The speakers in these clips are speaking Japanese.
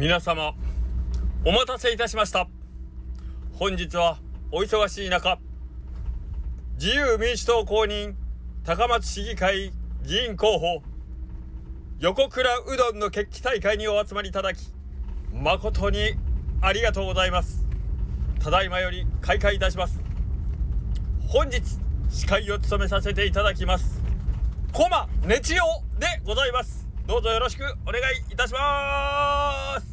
皆様お待たせいたしました。本日はお忙しい中自由民主党公認高松市議会議員候補横倉うどんの決起大会にお集まりいただき誠にありがとうございます。ただいまより開会いたします。本日司会を務めさせていただきます駒熱代でございます。どうぞよろしくお願いいたします。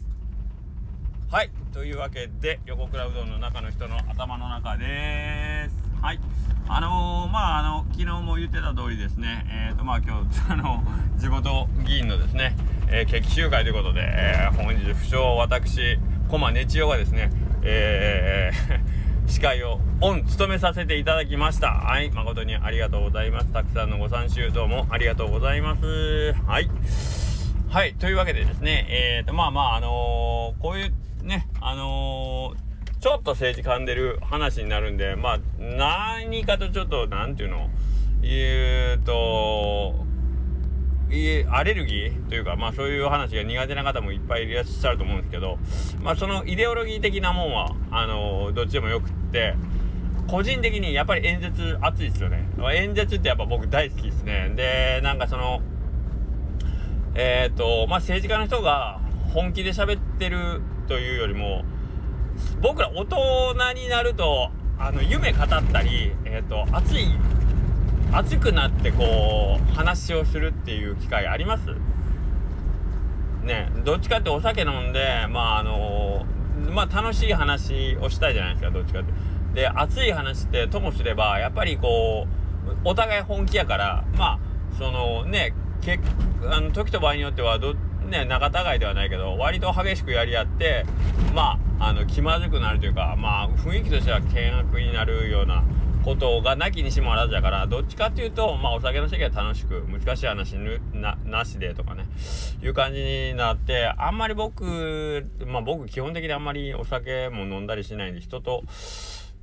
はいというわけで横倉うどんの中の人の頭の中です。はい。あのー、まああの昨日も言ってた通りですね。えっ、ー、とまあ今日 あの地元議員のですね、えー、決起集会ということで、えー、本日不詳私駒熱代がですねえー、司会をオン務めさせていただきました。はい誠にありがとうございます。たくさんのご参集どうもありがとうございます。はい。はいというわけでですねえっ、ー、とまあまああのー、こういうね、あのー、ちょっと政治噛んでる話になるんで、まあ、何かとちょっと、なんていうの、言うと、アレルギーというか、まあそういう話が苦手な方もいっぱいいらっしゃると思うんですけど、まあそのイデオロギー的なもんは、あのー、どっちでもよくって、個人的にやっぱり演説熱いですよね。演説ってやっぱ僕大好きですね。で、なんかその、えっ、ー、と、まあ政治家の人が本気で喋ってるというよりも僕ら大人になるとあの夢語ったり、えーと、熱い熱くなってこう話をするっていう機会あります？ねどっちかってお酒飲んでまああのまあ楽しい話をしたいじゃないですかどっちかって。で熱い話ってともすればやっぱりこうお互い本気やからまあそのねけあの時と場合によってはどっね、仲違いではないけど、割と激しくやり合って、まあ、あの、気まずくなるというか、まあ、雰囲気としては険悪になるようなことがなきにしもあらずだから、どっちかっていうと、まあ、お酒の席は楽しく、難しい話な、なしでとかね、いう感じになって、あんまり僕、まあ、僕基本的にあんまりお酒も飲んだりしないんで、人と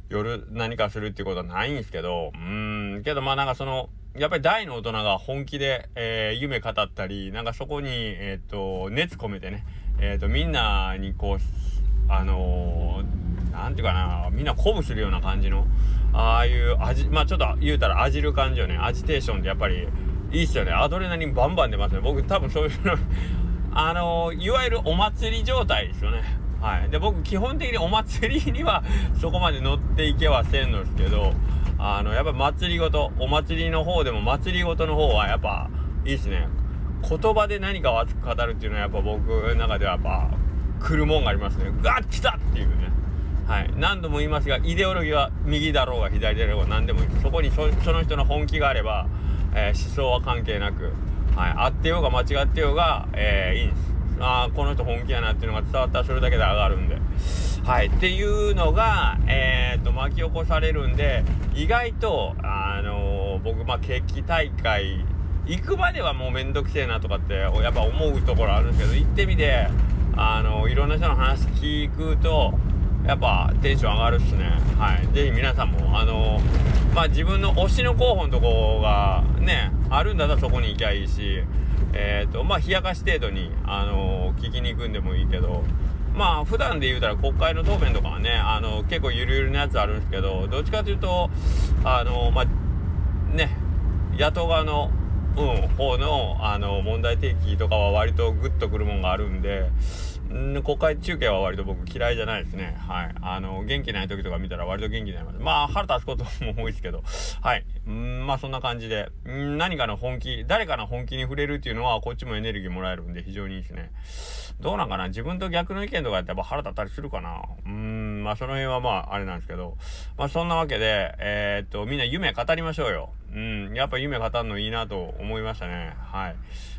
夜何かするっていうことはないんですけど、うん、けどまあなんかその、やっぱり大の大人が本気で、えー、夢語ったり、なんかそこに、えっ、ー、と、熱込めてね、えっ、ー、と、みんなにこう、あのー、なんていうかな、みんな鼓舞するような感じの、ああいう味、まあちょっと言うたら味る感じよね、アジテーションってやっぱりいいっすよね。アドレナリンバンバン出ますね。僕多分そういうの あのいわゆるお祭り状態ですよね。はい。で、僕基本的にお祭りにはそこまで乗っていけはせんのですけど、あの、やっぱ祭りごと、お祭りの方でも祭りごとの方はやっぱいいっすね。言葉で何かを熱く語るっていうのはやっぱ僕の中ではやっぱ来るもんがありますね。ガッ来たっていうね。はい。何度も言いますが、イデオロギーは右だろうが左だろうが何でもいい。そこにその人の本気があれば、えー、思想は関係なく、はい。あってようが間違ってようが、えー、いいんです。ああ、この人本気やなっていうのが伝わったらそれだけで上がるんで。はい。っていうのが、えー、っと、巻き起こされるんで、意外と、あのー、僕、まあ、決起大会、行くまではもうめんどくせえなとかって、やっぱ思うところあるんですけど、行ってみて、あのー、いろんな人の話聞くと、やっぱテンション上がるっすね。はい。ぜひ皆さんも、あのー、まあ、自分の推しの候補のとこがね、あるんだったらそこに行きゃいいし、えっ、と、まあ、冷やかし程度に、あの聞きに行くんでもいいけど、まあ普段で言うたら国会の答弁とかはね、あの、結構ゆるゆるなやつあるんですけど、どっちかというと、あの、まあ、ね、野党側の、うん、方の、あの、問題提起とかは割とグッとくるもんがあるんで、ん国会中継は割と僕嫌いじゃないですね。はい。あの、元気ない時とか見たら割と元気になります。まあ、腹立つことも多いですけど、はい。んまあ、そんな感じで、ん何かの本気、誰かの本気に触れるっていうのは、こっちもエネルギーもらえるんで非常にいいですね。どうなんかな？自分と逆の意見とかやってやっぱ腹立ったりするかな？うん、まあ、その辺はまあ、あれなんですけど、まあ、そんなわけで、えー、っと、みんな夢語りましょうよ。うん、やっぱ夢語るのいいなと思思いましたね。はい。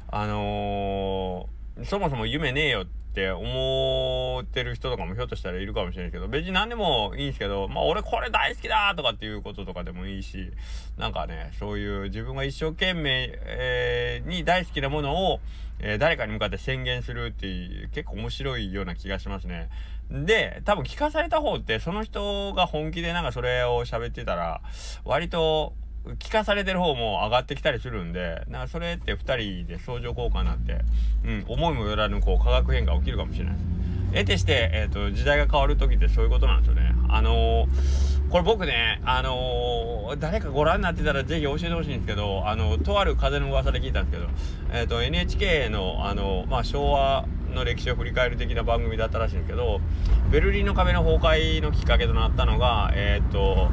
あのー、そもそも夢ねえよって、思ってる人とかもひょっとしたらいるかもしれないけど、別に何でもいいんですけど、まあ俺これ大好きだとかっていうこととかでもいいし、なんかね、そういう自分が一生懸命、えー、に大好きなものを、えー、誰かに向かって宣言するっていう結構面白いような気がしますね。で、多分聞かされた方ってその人が本気でなんかそれを喋ってたら、割と聞かされてる方も上がってきたりするんで、なんかそれって2人で相乗効果になって、うん、思いもよらぬこう化学変化起きるかもしれないです。得てして、え、ー、と、時代が変わる時ってそういうことなんですよね。あのー、これ僕ね、あのー、誰かご覧になってたらぜひ教えてほしいんですけど、あの、とある風の噂で聞いたんですけど、えっ、と、NHK の、あの、まあ、昭和の歴史を振り返る的な番組だったらしいんですけど、ベルリンの壁の崩壊のきっかけとなったのが、えっ、と、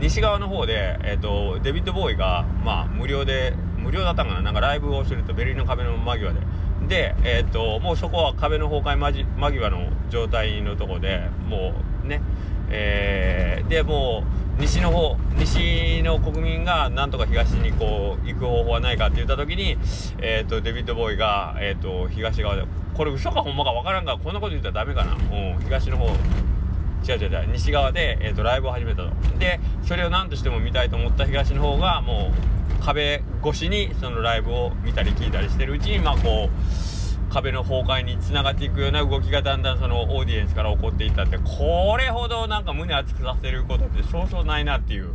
西側の方で、えーと、デビッド・ボーイが、まあ、無料で無料だったかななんかライブをするとベルリンの壁の間際で。で、えーと、もうそこは壁の崩壊間際の状態のとこでもうね、えー、でもう西の方西の国民がなんとか東にこう行く方法はないかって言った時に、えーと、デビッド・ボーイが、えー、と東側でこれ嘘かほんまか分からんからこんなこと言ったらダメかな、うん、東の方違う違う違う。西側で、えーと、ライブを始めたと。でそれを何としても見たいと思った東の方がもう壁越しにそのライブを見たり聞いたりしてるうちにまあこう壁の崩壊につながっていくような動きがだんだんそのオーディエンスから起こっていったって。これほどなんか胸熱くさせることってそうそうないなっていう。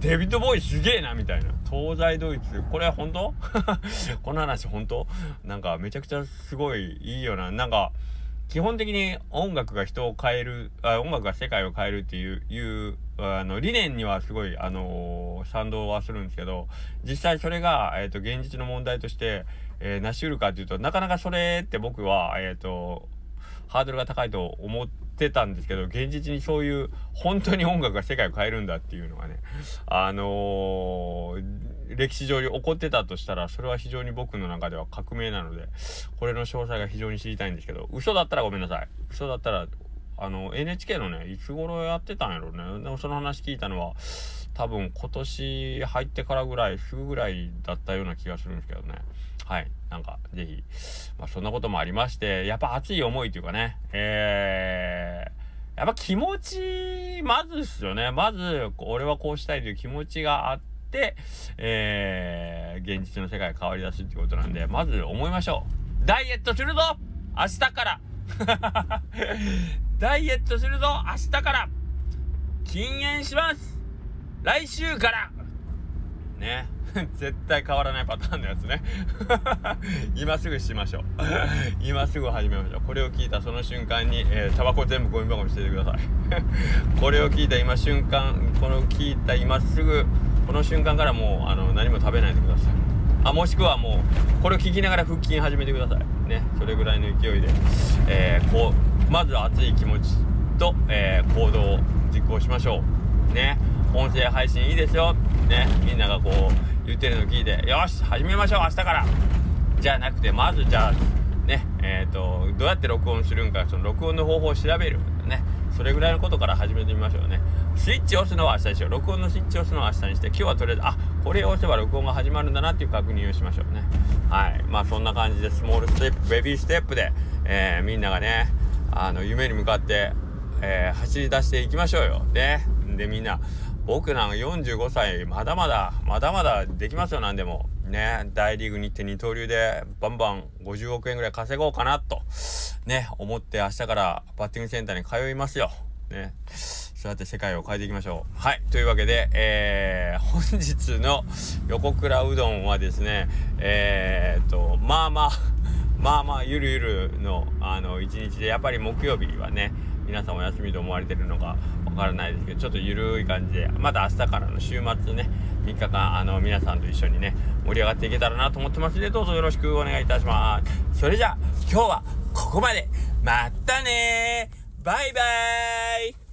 デビッド・ボーイすげえなみたいな。東西ドイツ。これは本当？この話本当？なんかめちゃくちゃすごいいいよな。なんか基本的に音楽が人を変えるあ音楽が世界を変えるっていういうあの理念にはすごい、あのー、賛同はするんですけど実際それが、えーと、現実の問題として、えー、成し得るかっていうとなかなかそれって僕は、えーとハードルが高いと思ってたんですけど現実にそういう本当に音楽が世界を変えるんだっていうのがねあのー歴史上に起こってたとしたらそれは非常に僕の中では革命なのでこれの詳細が非常に知りたいんですけど嘘だったらごめんなさい。嘘だったらあの NHK のねいつ頃やってたんやろうね。でもその話聞いたのは多分今年入ってからぐらいすぐぐらいだったような気がするんですけどね。はい。なんか是非まあそんなこともありましてやっぱ熱い思いというかね。えーやっぱ気持ち、まずですよね。まず、俺はこうしたいという気持ちがあっ、えー、現実の世界が変わりだすってことなんで、まず思いましょう。ダイエットするぞ！明日から。ダイエットするぞ！明日から。禁煙します！来週から。ね。絶対変わらないパターンのやつね。今すぐしましょう。今すぐ始めましょう。これを聞いたその瞬間に、えー、タバコ全部ゴミ箱に捨ててください。これを聞いた今瞬間この聞いた今すぐこの瞬間からもうあの何も食べないでください。あもしくはもうこれを聞きながら腹筋始めてください。ねそれぐらいの勢いで、えー、こうまずは熱い気持ちと、えー、行動を実行しましょう。ね。音声配信いいですよ。ね。みんながこう言ってるの聞いてよし始めましょう明日から。じゃなくてまずじゃあねえっ、ー、とどうやって録音するんかその録音の方法を調べるねそれぐらいのことから始めてみましょうね。スイッチ押すのは明日にしよ。う録音のスイッチ押すのは明日にして今日はとりあえずあこれを押せば録音が始まるんだなっていう確認をしましょうね。はい。まあそんな感じでスモールステップベビーステップで、えー、みんながねあの夢に向かって、えー、走り出していきましょうよ。ね。でみんな僕なんか45歳まだまだまだまだできますよ何でも。ね大リーグに行って二刀流でバンバン50億円ぐらい稼ごうかなとね思って明日からバッティングセンターに通いますよねそうやって世界を変えていきましょう。はい。というわけで、えー、本日の横倉うどんはですね、えー、っと、まあまあ、まあまあ、ゆるゆるの、あの、一日で、やっぱり木曜日はね、皆さんお休みと思われてるのかわからないですけど、ちょっとゆるい感じで、まだ明日からの週末ね、3日間、あの、皆さんと一緒にね、盛り上がっていけたらなと思ってますので、どうぞよろしくお願いいたします。それじゃあ、今日はここまで。またねバイバーイ